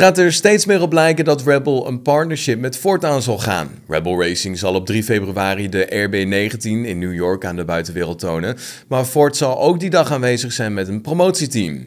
Gaat er steeds meer op lijken dat Rebel een partnership met Ford aan zal gaan. Rebel Racing zal op 3 februari de RB19 in New York aan de buitenwereld tonen, maar Ford zal ook die dag aanwezig zijn met een promotieteam.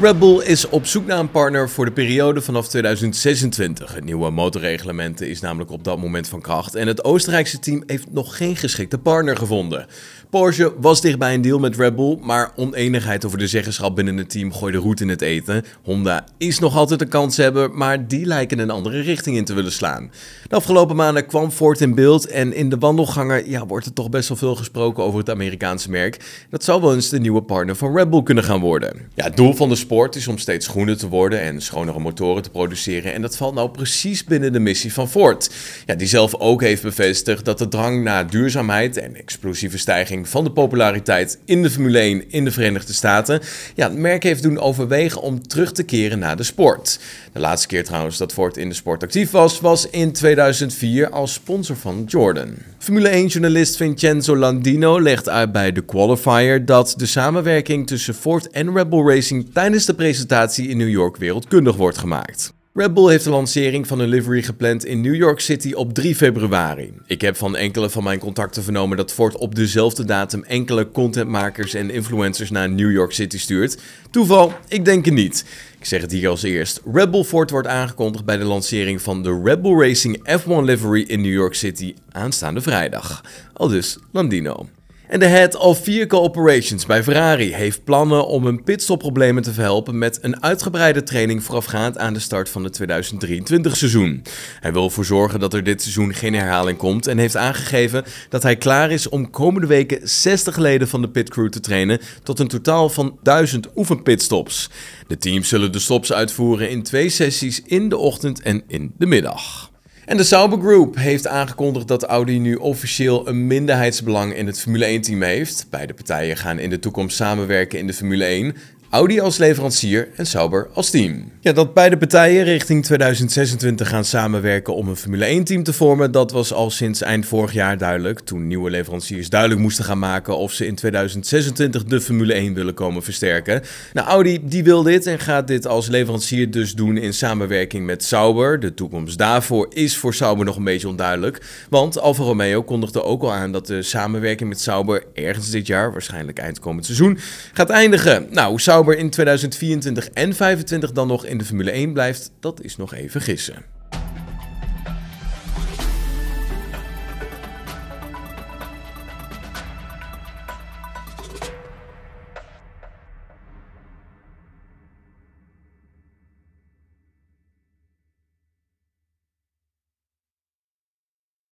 Red Bull is op zoek naar een partner voor de periode vanaf 2026. Het nieuwe motorreglement is namelijk op dat moment van kracht en het Oostenrijkse team heeft nog geen geschikte partner gevonden. Porsche was dichtbij een deal met Red Bull, maar oneenigheid over de zeggenschap binnen het team gooide roet in het eten. Honda is nog altijd een kans hebben, maar die lijken een andere richting in te willen slaan. De afgelopen maanden kwam Ford in beeld en in de wandelgangen ja, wordt er toch best wel veel gesproken over het Amerikaanse merk. Dat zou wel eens de nieuwe partner van Red Bull kunnen gaan worden. Ja, het doel van de is om steeds groener te worden en schonere motoren te produceren. En dat valt nou precies binnen de missie van Ford. Ja, die zelf ook heeft bevestigd dat de drang naar duurzaamheid en explosieve stijging van de populariteit in de Formule 1 in de Verenigde Staten, ja, het merk heeft doen overwegen om terug te keren naar de sport. De laatste keer trouwens dat Ford in de sport actief was, was in 2004 als sponsor van Jordan. Formule 1-journalist Vincenzo Landino legt uit bij de Qualifier dat de samenwerking tussen Ford en Red Bull Racing tijdens de presentatie in New York wereldkundig wordt gemaakt. Red Bull heeft de lancering van een livery gepland in New York City op 3 februari. Ik heb van enkele van mijn contacten vernomen dat Ford op dezelfde datum enkele contentmakers en influencers naar New York City stuurt. Toeval? Ik denk het niet. Ik zeg het hier als eerst. Red Bull Ford wordt aangekondigd bij de lancering van de Red Bull Racing F1 livery in New York City aanstaande vrijdag. Al dus Landino. En de Head of Vehicle Operations bij Ferrari heeft plannen om hun pitstopproblemen te verhelpen met een uitgebreide training voorafgaand aan de start van het 2023 seizoen. Hij wil ervoor zorgen dat er dit seizoen geen herhaling komt en heeft aangegeven dat hij klaar is om komende weken 60 leden van de pitcrew te trainen tot een totaal van 1000 oefenpitstops. De teams zullen de stops uitvoeren in twee sessies in de ochtend en in de middag. En de Sauber Group heeft aangekondigd dat Audi nu officieel een minderheidsbelang in het Formule 1-team heeft. Beide partijen gaan in de toekomst samenwerken in de Formule 1. Audi als leverancier en Sauber als team. Ja, dat beide partijen richting 2026 gaan samenwerken om een Formule 1-team te vormen, dat was al sinds eind vorig jaar duidelijk. Toen nieuwe leveranciers duidelijk moesten gaan maken of ze in 2026 de Formule 1 willen komen versterken. Nou, Audi die wil dit en gaat dit als leverancier dus doen in samenwerking met Sauber. De toekomst daarvoor is voor Sauber nog een beetje onduidelijk, want Alfa Romeo kondigde ook al aan dat de samenwerking met Sauber ergens dit jaar, waarschijnlijk eind komend seizoen, gaat eindigen. Nou, Sauber in 2024 en 2025 dan nog in de Formule 1 blijft, dat is nog even gissen.